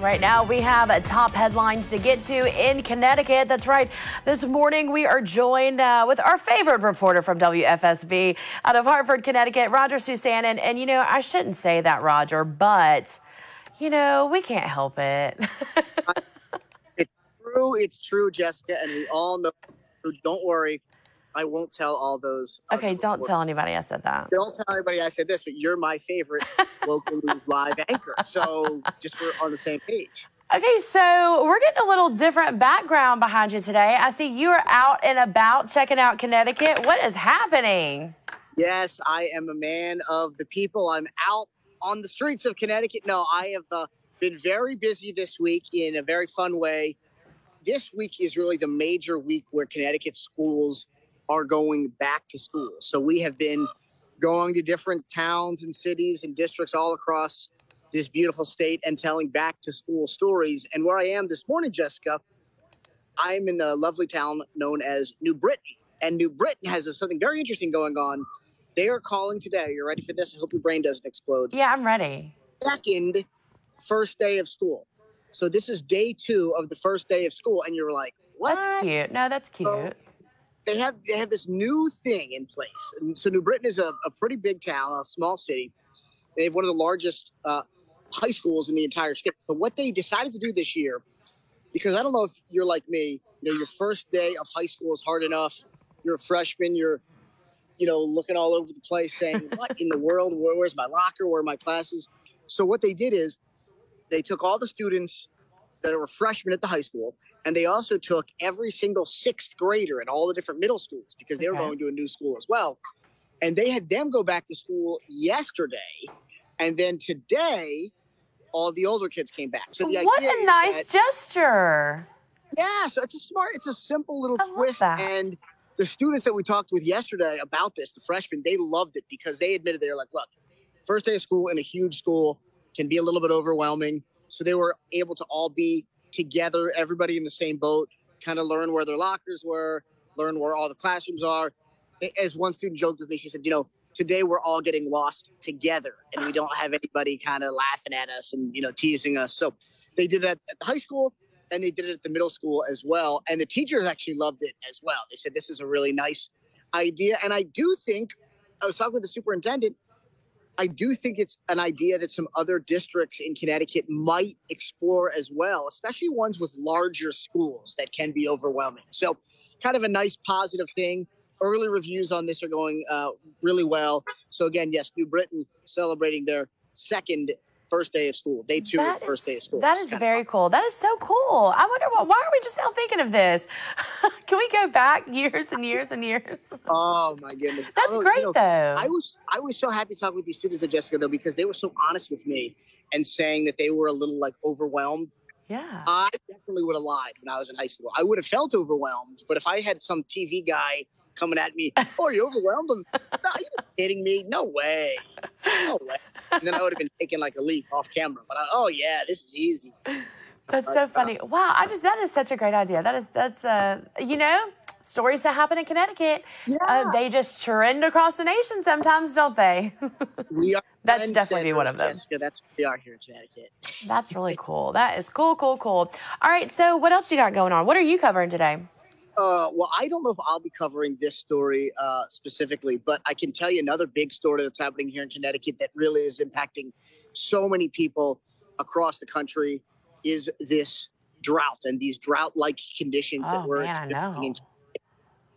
Right now, we have a top headlines to get to in Connecticut. That's right. This morning, we are joined uh, with our favorite reporter from WFSB out of Hartford, Connecticut, Roger Susanin. And, you know, I shouldn't say that, Roger, but, you know, we can't help it. it's true. It's true, Jessica. And we all know. Don't worry. I won't tell all those. Okay, don't tell anybody I said that. Don't tell anybody I said this, but you're my favorite local news live anchor. So just we're on the same page. Okay, so we're getting a little different background behind you today. I see you are out and about checking out Connecticut. What is happening? Yes, I am a man of the people. I'm out on the streets of Connecticut. No, I have uh, been very busy this week in a very fun way. This week is really the major week where Connecticut schools are going back to school. So we have been going to different towns and cities and districts all across this beautiful state and telling back to school stories. And where I am this morning, Jessica, I'm in the lovely town known as New Britain. And New Britain has something very interesting going on. They are calling today. You're ready for this? I hope your brain doesn't explode. Yeah, I'm ready. Second, first day of school. So this is day two of the first day of school. And you're like, what? That's cute. No, that's cute. So they have they have this new thing in place. And so New Britain is a, a pretty big town, a small city. They have one of the largest uh, high schools in the entire state. But what they decided to do this year, because I don't know if you're like me, you know, your first day of high school is hard enough. You're a freshman. You're, you know, looking all over the place, saying, "What in the world? Where, where's my locker? Where are my classes?" So what they did is, they took all the students that were freshmen at the high school and they also took every single sixth grader at all the different middle schools because they were going to a new school as well. And they had them go back to school yesterday. And then today, all the older kids came back. So the what a nice that, gesture. Yeah, so it's a smart, it's a simple little I twist. And the students that we talked with yesterday about this, the freshmen, they loved it because they admitted they were like, look, first day of school in a huge school can be a little bit overwhelming. So they were able to all be together, everybody in the same boat, kind of learn where their lockers were, learn where all the classrooms are. As one student joked with me, she said, you know, today we're all getting lost together and we don't have anybody kind of laughing at us and, you know, teasing us. So they did that at the high school and they did it at the middle school as well. And the teachers actually loved it as well. They said, this is a really nice idea. And I do think, I was talking with the superintendent, I do think it's an idea that some other districts in Connecticut might explore as well, especially ones with larger schools that can be overwhelming. So, kind of a nice positive thing. Early reviews on this are going uh, really well. So, again, yes, New Britain celebrating their second first day of school, day two that of the first day of school. That is very cool. That is so cool. I wonder why, why are we just now thinking of this? Can we go back years and years and years? oh my goodness. That's oh, great you know, though. I was I was so happy talking with these students at Jessica though because they were so honest with me and saying that they were a little like overwhelmed. Yeah. I definitely would have lied when I was in high school. I would have felt overwhelmed, but if I had some TV guy coming at me, oh, are you overwhelmed? no, are you kidding me? No way. No way and then I would have been taking like a leaf off camera. But I, oh yeah, this is easy. That's so uh, funny. Wow, I just that is such a great idea. That is that's uh you know stories that happen in Connecticut. Yeah. Uh, they just trend across the nation sometimes, don't they? we are. That's definitely be one of them. Jessica, that's we are here in Connecticut. that's really cool. That is cool, cool, cool. All right, so what else you got going on? What are you covering today? Uh, well, I don't know if I'll be covering this story uh, specifically, but I can tell you another big story that's happening here in Connecticut that really is impacting so many people across the country is this drought and these drought-like conditions oh, that we're man, experiencing.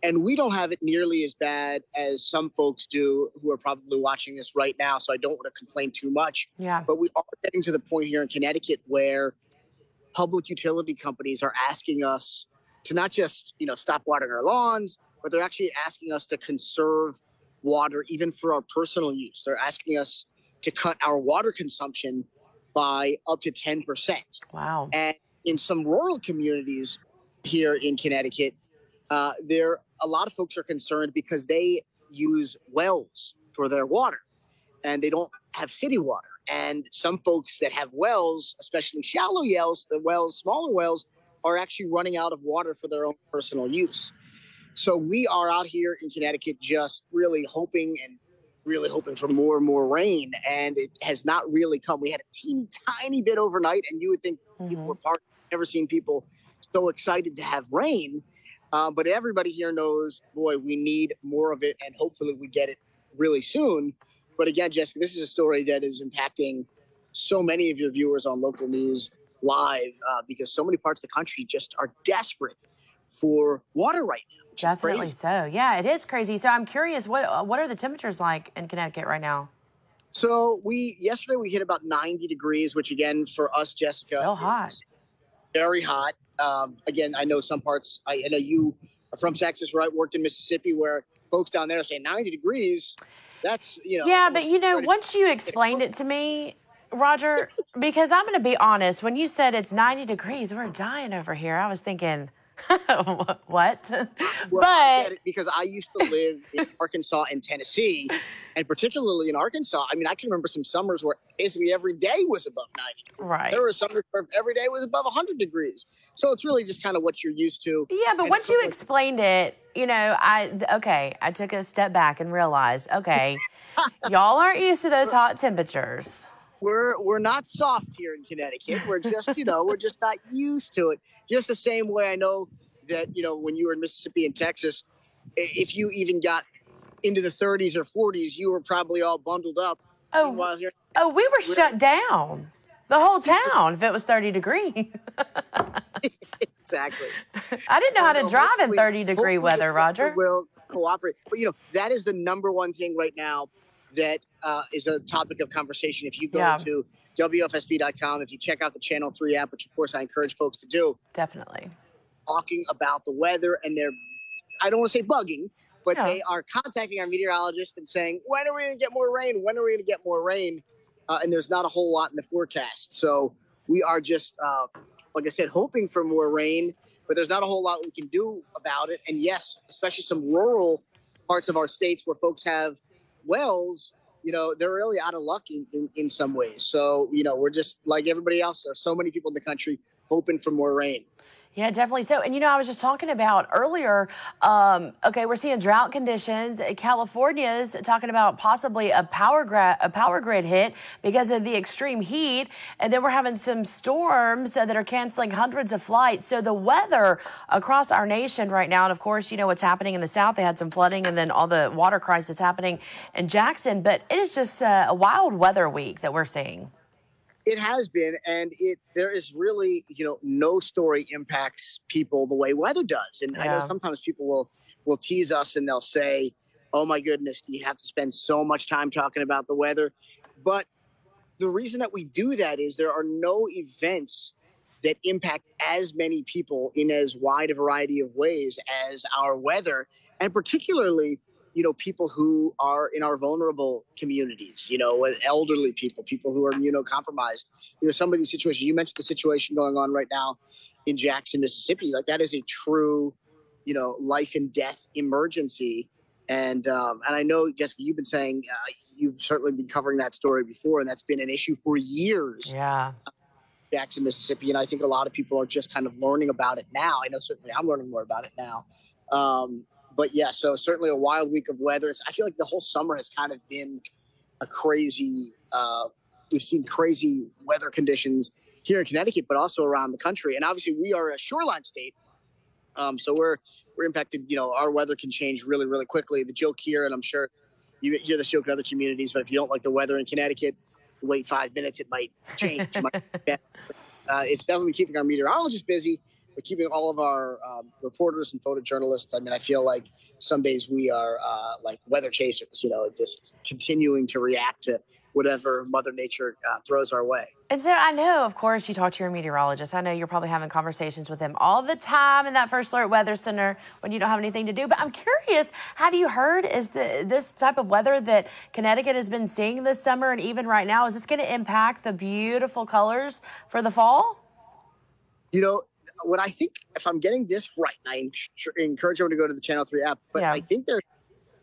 And we don't have it nearly as bad as some folks do who are probably watching this right now. So I don't want to complain too much. Yeah. But we are getting to the point here in Connecticut where public utility companies are asking us to not just you know stop watering our lawns, but they're actually asking us to conserve water even for our personal use. They're asking us to cut our water consumption by up to 10%. Wow. And in some rural communities here in Connecticut, uh, there a lot of folks are concerned because they use wells for their water and they don't have city water. And some folks that have wells, especially shallow wells, the wells, smaller wells, are actually running out of water for their own personal use. So we are out here in Connecticut just really hoping and really hoping for more and more rain, and it has not really come. We had a teeny tiny bit overnight, and you would think mm-hmm. people were parked. Never seen people so excited to have rain, uh, but everybody here knows, boy, we need more of it, and hopefully we get it really soon. But again, Jessica, this is a story that is impacting so many of your viewers on local news live uh, because so many parts of the country just are desperate for water right now. Definitely so. Yeah, it is crazy. So I'm curious, what what are the temperatures like in Connecticut right now? So we yesterday we hit about 90 degrees, which again for us, Jessica, still hot, very hot. Um, again, I know some parts. I, I, know you are from Texas, right? Worked in Mississippi, where folks down there say 90 degrees. That's you know. Yeah, but you know, once you explained it to me, Roger, because I'm going to be honest, when you said it's 90 degrees, we're dying over here. I was thinking what? Well, but because I used to live in Arkansas and Tennessee, and particularly in Arkansas, I mean, I can remember some summers where basically every day was above 90. Right. There were summers where every day was above 100 degrees. So it's really just kind of what you're used to. Yeah, but once you like, explained it, you know, I okay, I took a step back and realized, okay, y'all aren't used to those hot temperatures we're we're not soft here in Connecticut. We're just you know we're just not used to it. Just the same way I know that you know when you were in Mississippi and Texas, if you even got into the 30s or 40s, you were probably all bundled up. Oh, here, oh, we were we're, shut down. The whole town, if it was 30 degrees. exactly. I didn't know how to drive in 30 degree weather, Roger. Will cooperate, but you know that is the number one thing right now that uh, is a topic of conversation. If you go yeah. to WFSB.com, if you check out the Channel 3 app, which of course I encourage folks to do. Definitely. Talking about the weather and they're, I don't want to say bugging, but they are contacting our meteorologist and saying, when are we going to get more rain? When are we going to get more rain? Uh, and there's not a whole lot in the forecast. So we are just, uh, like I said, hoping for more rain, but there's not a whole lot we can do about it. And yes, especially some rural parts of our states where folks have wells, you know, they're really out of luck in, in, in some ways. So, you know, we're just like everybody else. There's so many people in the country hoping for more rain. Yeah, definitely. So, and you know, I was just talking about earlier. Um, okay, we're seeing drought conditions. California's talking about possibly a power gra- a power grid hit because of the extreme heat, and then we're having some storms that are canceling hundreds of flights. So the weather across our nation right now, and of course, you know what's happening in the south. They had some flooding, and then all the water crisis happening in Jackson. But it is just a, a wild weather week that we're seeing. It has been, and it there is really you know no story impacts people the way weather does. And yeah. I know sometimes people will will tease us and they'll say, "Oh my goodness, you have to spend so much time talking about the weather," but the reason that we do that is there are no events that impact as many people in as wide a variety of ways as our weather, and particularly you know, people who are in our vulnerable communities, you know, elderly people, people who are immunocompromised. You know, some of these situations, you mentioned the situation going on right now in Jackson, Mississippi. Like that is a true, you know, life and death emergency. And um, and I know, Jessica, you've been saying uh, you've certainly been covering that story before, and that's been an issue for years. Yeah. Jackson, Mississippi, and I think a lot of people are just kind of learning about it now. I know certainly I'm learning more about it now. Um, but yeah, so certainly a wild week of weather. It's, I feel like the whole summer has kind of been a crazy. Uh, we've seen crazy weather conditions here in Connecticut, but also around the country. And obviously, we are a shoreline state, um, so we're we're impacted. You know, our weather can change really, really quickly. The joke here, and I'm sure you hear this joke in other communities, but if you don't like the weather in Connecticut, wait five minutes, it might change. uh, it's definitely keeping our meteorologists busy but keeping all of our um, reporters and photojournalists. I mean, I feel like some days we are uh, like weather chasers, you know, just continuing to react to whatever Mother Nature uh, throws our way. And so I know, of course, you talk to your meteorologist. I know you're probably having conversations with him all the time in that First Alert Weather Center when you don't have anything to do. But I'm curious, have you heard is the, this type of weather that Connecticut has been seeing this summer and even right now, is this going to impact the beautiful colors for the fall? You know, what I think, if I'm getting this right, and I encourage everyone to go to the Channel 3 app, but yeah. I think there's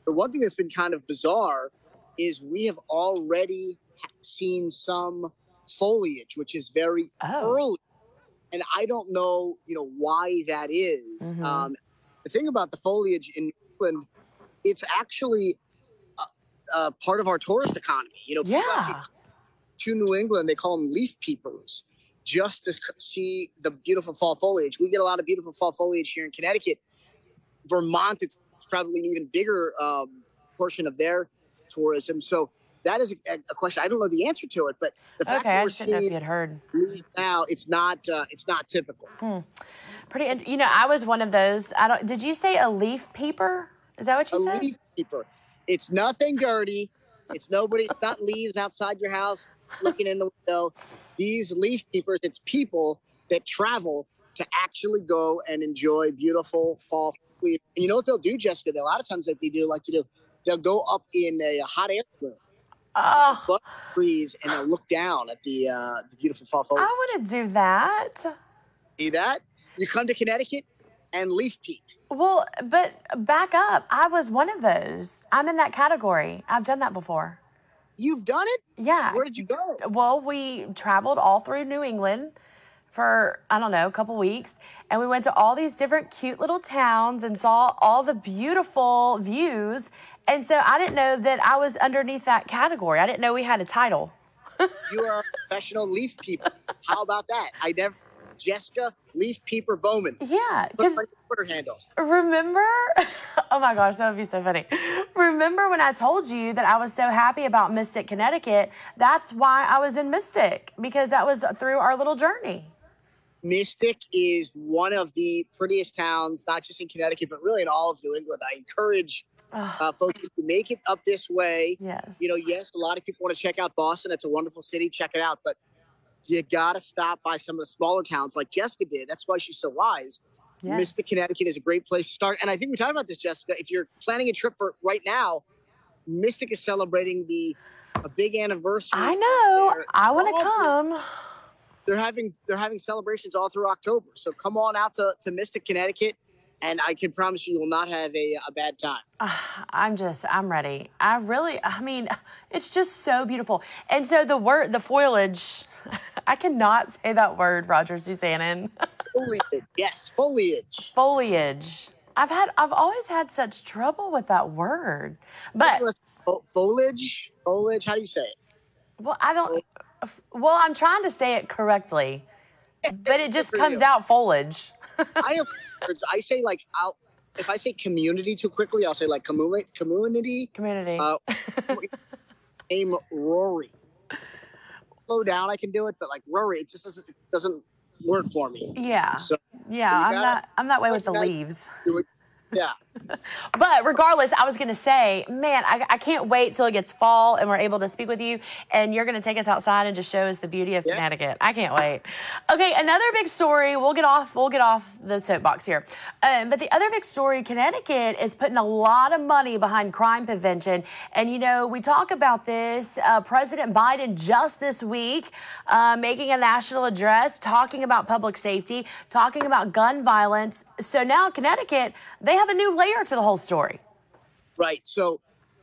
the one thing that's been kind of bizarre is we have already seen some foliage, which is very oh. early. And I don't know, you know, why that is. Mm-hmm. Um, the thing about the foliage in New England, it's actually uh, uh, part of our tourist economy. You know, yeah. to New England, they call them leaf peepers, just to see the beautiful fall foliage. We get a lot of beautiful fall foliage here in Connecticut. Vermont, it's probably an even bigger um, portion of their tourism. So that is a, a, question. I don't know the answer to it, but the fact okay, that we're seeing if you had heard now, it's not uh, it's not typical. Hmm. Pretty. You know, I was one of those. I don't. Did you say a leaf peeper? Is that what you a said? A leaf peeper. It's nothing dirty. It's nobody. It's not leaves outside your house looking in the window. These leaf peepers. It's people that travel to actually go and enjoy beautiful fall. Foliage. And you know what they'll do, Jessica? A lot of times, that they do, like to do, they'll go up in a hot air balloon oh. breeze and they'll look down at the uh, the beautiful fall foliage. I want to do that. See that? You come to Connecticut and leaf peep. Well, but back up. I was one of those. I'm in that category. I've done that before. You've done it? Yeah. Where did you go? Well, we traveled all through New England for I don't know, a couple weeks, and we went to all these different cute little towns and saw all the beautiful views. And so I didn't know that I was underneath that category. I didn't know we had a title. you are a professional leaf peeper. How about that? I never Jessica Leaf Peeper Bowman. Yeah, because Twitter handle. Remember? Oh my gosh, that would be so funny. Remember when I told you that I was so happy about Mystic, Connecticut? That's why I was in Mystic because that was through our little journey. Mystic is one of the prettiest towns, not just in Connecticut, but really in all of New England. I encourage uh, folks to make it up this way. Yes. You know, yes, a lot of people want to check out Boston. It's a wonderful city. Check it out. But you got to stop by some of the smaller towns like Jessica did. That's why she's so wise. Yes. Mystic, Connecticut is a great place to start. And I think we talked about this, Jessica. If you're planning a trip for right now, Mystic is celebrating the a big anniversary. I know. I want to come they're having they're having celebrations all through October. So come on out to, to Mystic, Connecticut, and I can promise you, you will not have a, a bad time. Uh, I'm just I'm ready. I really I mean it's just so beautiful. And so the word the foliage, I cannot say that word, Roger Susanin. foliage, yes, foliage. Foliage. I've had I've always had such trouble with that word. But foliage, foliage, how do you say it? Well, I don't well, I'm trying to say it correctly, but it just comes out foliage. I have, I say like I'll if I say community too quickly, I'll say like community community community. Uh, name Rory. Slow down, I can do it, but like Rory, it just doesn't it doesn't work for me. Yeah. So yeah, I'm not I'm that way with the leaves. Yeah. But regardless, I was going to say, man, I, I, can't wait till it gets fall and we're able to speak with you and you're going to take us outside and just show us the beauty of yeah. Connecticut. I can't wait. Okay, another big story. We'll get off. We'll get off the soapbox here. Um, but the other big story, Connecticut is putting a lot of money behind crime prevention. And you know, we talk about this. Uh, President Biden just this week uh, making a national address, talking about public safety, talking about gun violence. So now Connecticut, they have a new layer to the whole story. Right. So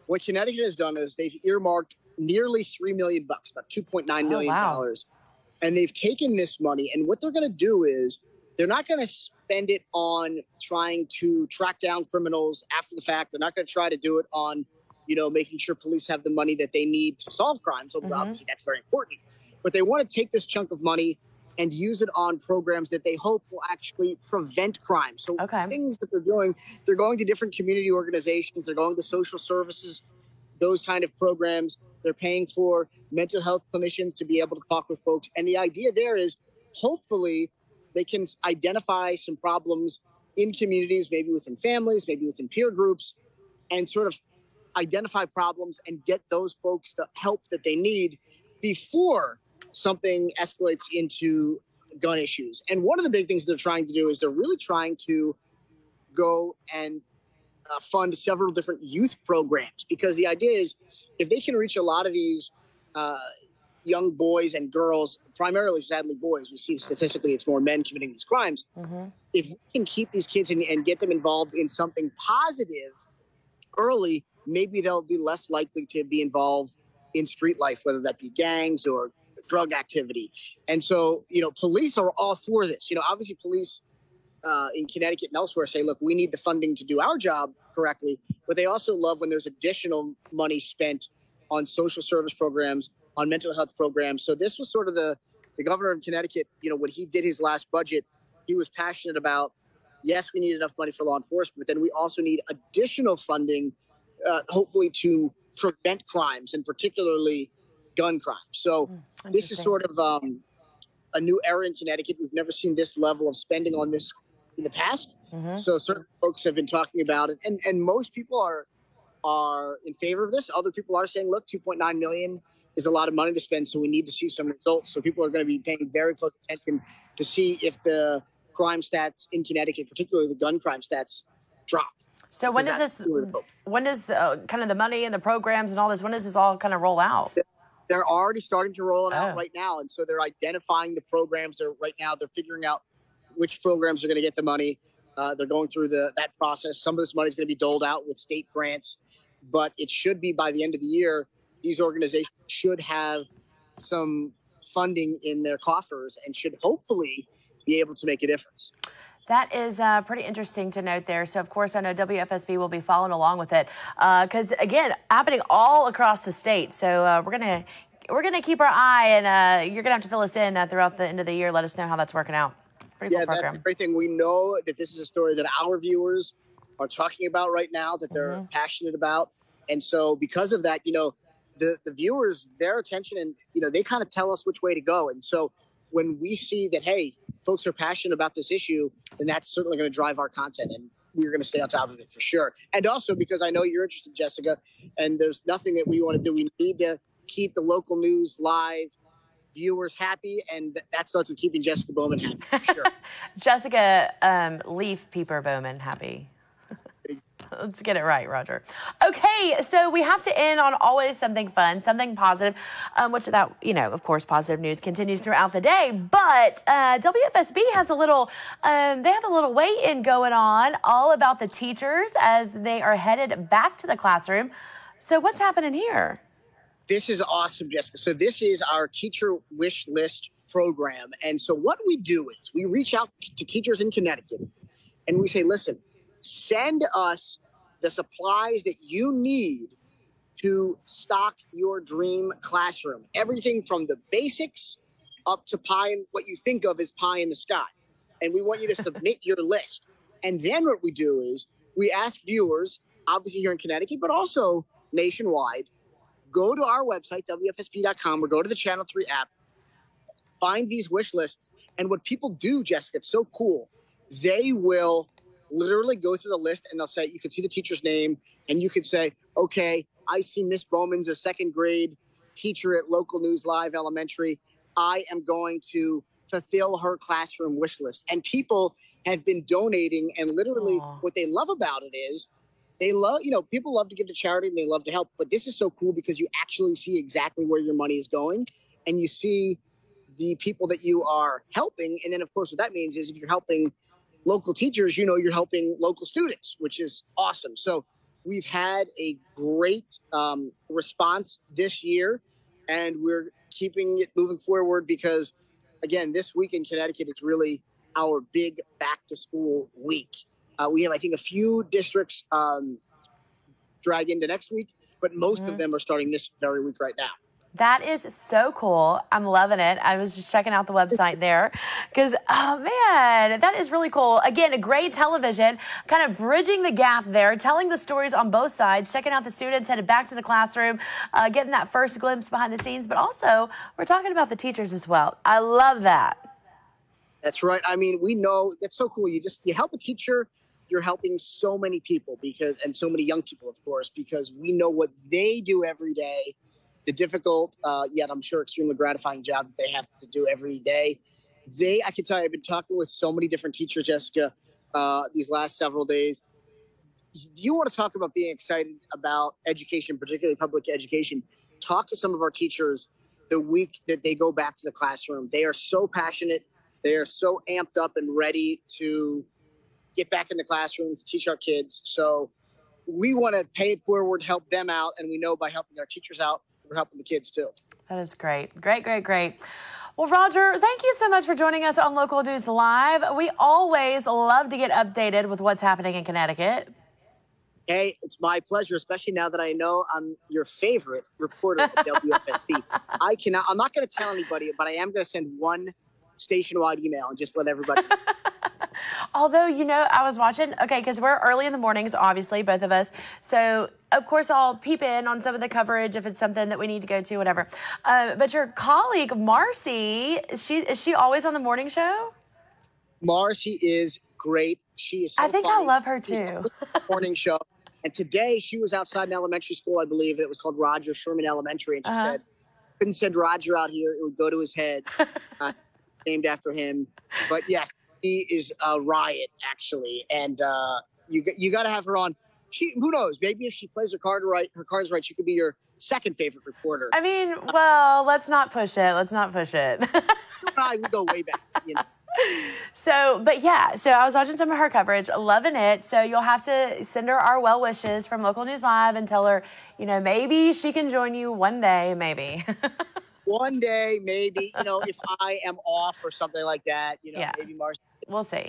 what Connecticut has done is they've earmarked nearly three million bucks, about two point nine million dollars, oh, wow. and they've taken this money. And what they're going to do is they're not going to spend it on trying to track down criminals after the fact. They're not going to try to do it on, you know, making sure police have the money that they need to solve crimes. So mm-hmm. obviously that's very important. But they want to take this chunk of money and use it on programs that they hope will actually prevent crime. So okay. things that they're doing, they're going to different community organizations, they're going to social services, those kind of programs. They're paying for mental health clinicians to be able to talk with folks. And the idea there is hopefully they can identify some problems in communities, maybe within families, maybe within peer groups, and sort of identify problems and get those folks the help that they need before something escalates into gun issues. And one of the big things they're trying to do is they're really trying to go and uh, fund several different youth programs because the idea is if they can reach a lot of these uh, young boys and girls, primarily sadly boys, we see statistically it's more men committing these crimes. Mm-hmm. If we can keep these kids in, and get them involved in something positive early, maybe they'll be less likely to be involved in street life, whether that be gangs or drug activity. And so, you know, police are all for this. You know, obviously, police uh, in Connecticut and elsewhere say, look, we need the funding to do our job. correctly, but they also love when there's additional money spent on social service programs, on mental health programs. So this was sort of the the governor of Connecticut. You know, when he did his last budget, he was passionate about. Yes, we need enough money for law enforcement, but then we also need additional funding, uh, hopefully to prevent crimes and particularly gun crimes. So mm, this is sort of um, a new era in Connecticut. We've never seen this level of spending on this in the past. Mm-hmm. So certain folks have been talking about it, and and most people are are in favor of this. Other people are saying, look, 2.9 million is a lot of money to spend, so we need to see some results. So people are going to be paying very close attention to see if the crime stats in Connecticut, particularly the gun crime stats, drop. So when does this? When does uh, kind of the money and the programs and all this? When does this all kind of roll out? They're already starting to roll it out right now, and so they're identifying the programs. They're right now they're figuring out which programs are going to get the money. Uh, they're going through the that process. Some of this money is going to be doled out with state grants, but it should be by the end of the year. These organizations should have some funding in their coffers and should hopefully be able to make a difference. That is uh, pretty interesting to note there. So, of course, I know WFSB will be following along with it because, uh, again, happening all across the state. So, uh, we're gonna we're gonna keep our eye, and uh, you're gonna have to fill us in uh, throughout the end of the year. Let us know how that's working out. Pretty yeah, cool that's the great thing. We know that this is a story that our viewers are talking about right now, that they're mm-hmm. passionate about, and so because of that, you know, the the viewers, their attention, and you know, they kind of tell us which way to go, and so when we see that, hey, folks are passionate about this issue, then that's certainly going to drive our content. And we're going to stay on top of it for sure. And also because I know you're interested, Jessica, and there's nothing that we want to do. We need to keep the local news live, viewers happy, and that starts with keeping Jessica Bowman happy. Sure. Jessica um, Leaf Peeper Bowman happy. Let's get it right, Roger. Okay, so we have to end on always something fun, something positive, um, which that, you know, of course, positive news continues throughout the day. But uh, WFSB has a little, um, they have a little weigh-in going on all about the teachers as they are headed back to the classroom. So what's happening here? This is awesome, Jessica. So this is our teacher wish list program. And so what we do is we reach out to teachers in Connecticut and we say, listen, send us the supplies that you need to stock your dream classroom. Everything from the basics up to pie, in, what you think of as pie in the sky. And we want you to submit your list. And then what we do is we ask viewers, obviously here in Connecticut, but also nationwide, go to our website, WFSB.com, or go to the Channel 3 app, find these wish lists. And what people do, Jessica, it's so cool. They will literally go through the list and they'll say, you can see the teacher's name and you could say, okay, I see Miss Bowman's a second grade teacher at Local News Live Elementary. I am going to fulfill her classroom wish list. And people have been donating and literally Aww. what they love about it is they love, you know, people love to give to charity and they love to help, but this is so cool because you actually see exactly where your money is going and you see the people that you are helping. And then of course what that means is if you're helping local teachers, you know, you're helping local students, which is awesome. So we've had a great um, response this year, and we're keeping it moving forward because, again, this week in Connecticut it's really our big back to school week. Uh, we have, I think, a few districts um, drag into next week, but most mm-hmm. of them are starting this very week right now. That is so cool. I'm loving it. I was just checking out the website there because, oh man, that is really cool. Again, a great television, kind of bridging the gap there, telling the stories on both sides, checking out the students headed back to the classroom, uh, getting that first glimpse behind the scenes, but also we're talking about the teachers as well. I love that. That's right. I mean, we know that's so cool. You just, you help a teacher you're helping so many people because and so many young people of course because we know what they do every day the difficult, uh, yet I'm sure extremely gratifying job that they have to do every day. They, I can tell you, I've been talking with so many different teachers, Jessica, uh, these last several days. Do you want to talk about being excited about education, particularly public education? Talk to some of our teachers the week that they go back to the classroom. They are so passionate. They are so amped up and ready to get back in the classroom to teach our kids. So we want to pay it forward, help them out, and we know by helping our teachers out, we're helping the kids too. That is great. Great, great, great. Well, Roger, thank you so much for joining us on Local News Live. We always love to get updated with what's happening in Connecticut. Hey, it's my pleasure, especially now that I know I'm your favorite reporter at WFSB. I cannot. I'm not going to tell anybody, but I am going to send one station-wide email and just let everybody. Although, you know, I was watching, okay, because we're early in the mornings, obviously, both of us. So, of course, I'll peep in on some of the coverage if it's something that we need to go to, whatever. Uh, but your colleague, Marcy, she, is she always on the morning show? Marcy is great. She is so I think funny. I love her too. morning show. And today she was outside an elementary school, I believe. It was called Roger Sherman Elementary. And she uh-huh. said, couldn't send Roger out here. It would go to his head. uh, named after him. But yes, is a riot, actually. And uh, you, you got to have her on. She, who knows? Maybe if she plays her card right, her cards right, she could be your second favorite reporter. I mean, well, let's not push it. Let's not push it. I would go way back. You know so, but yeah, so I was watching some of her coverage, loving it. So you'll have to send her our well wishes from Local News Live and tell her, you know, maybe she can join you one day, maybe. one day, maybe, you know, if I am off or something like that, you know, yeah. maybe Marcy. We'll see.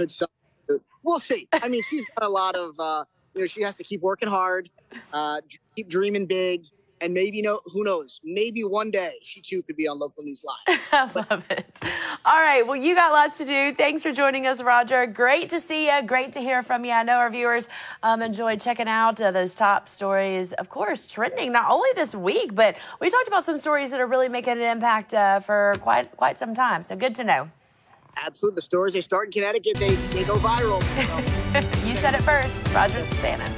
We'll see. I mean, she's got a lot of, uh, you know, she has to keep working hard, uh, keep dreaming big, and maybe you know who knows? Maybe one day she too could be on local news live. I love it. All right well you got lots to do. Thanks for joining us roger. Great to see you great to hear from you i know our viewers um, enjoyed checking out uh, those top stories of course trending not only this week but we talked about some stories that are really making an impact uh, for quite quite some time. So good to know. Absolutely. The stories they start in connecticut. They, they go viral. You said it first. Roger Susanin.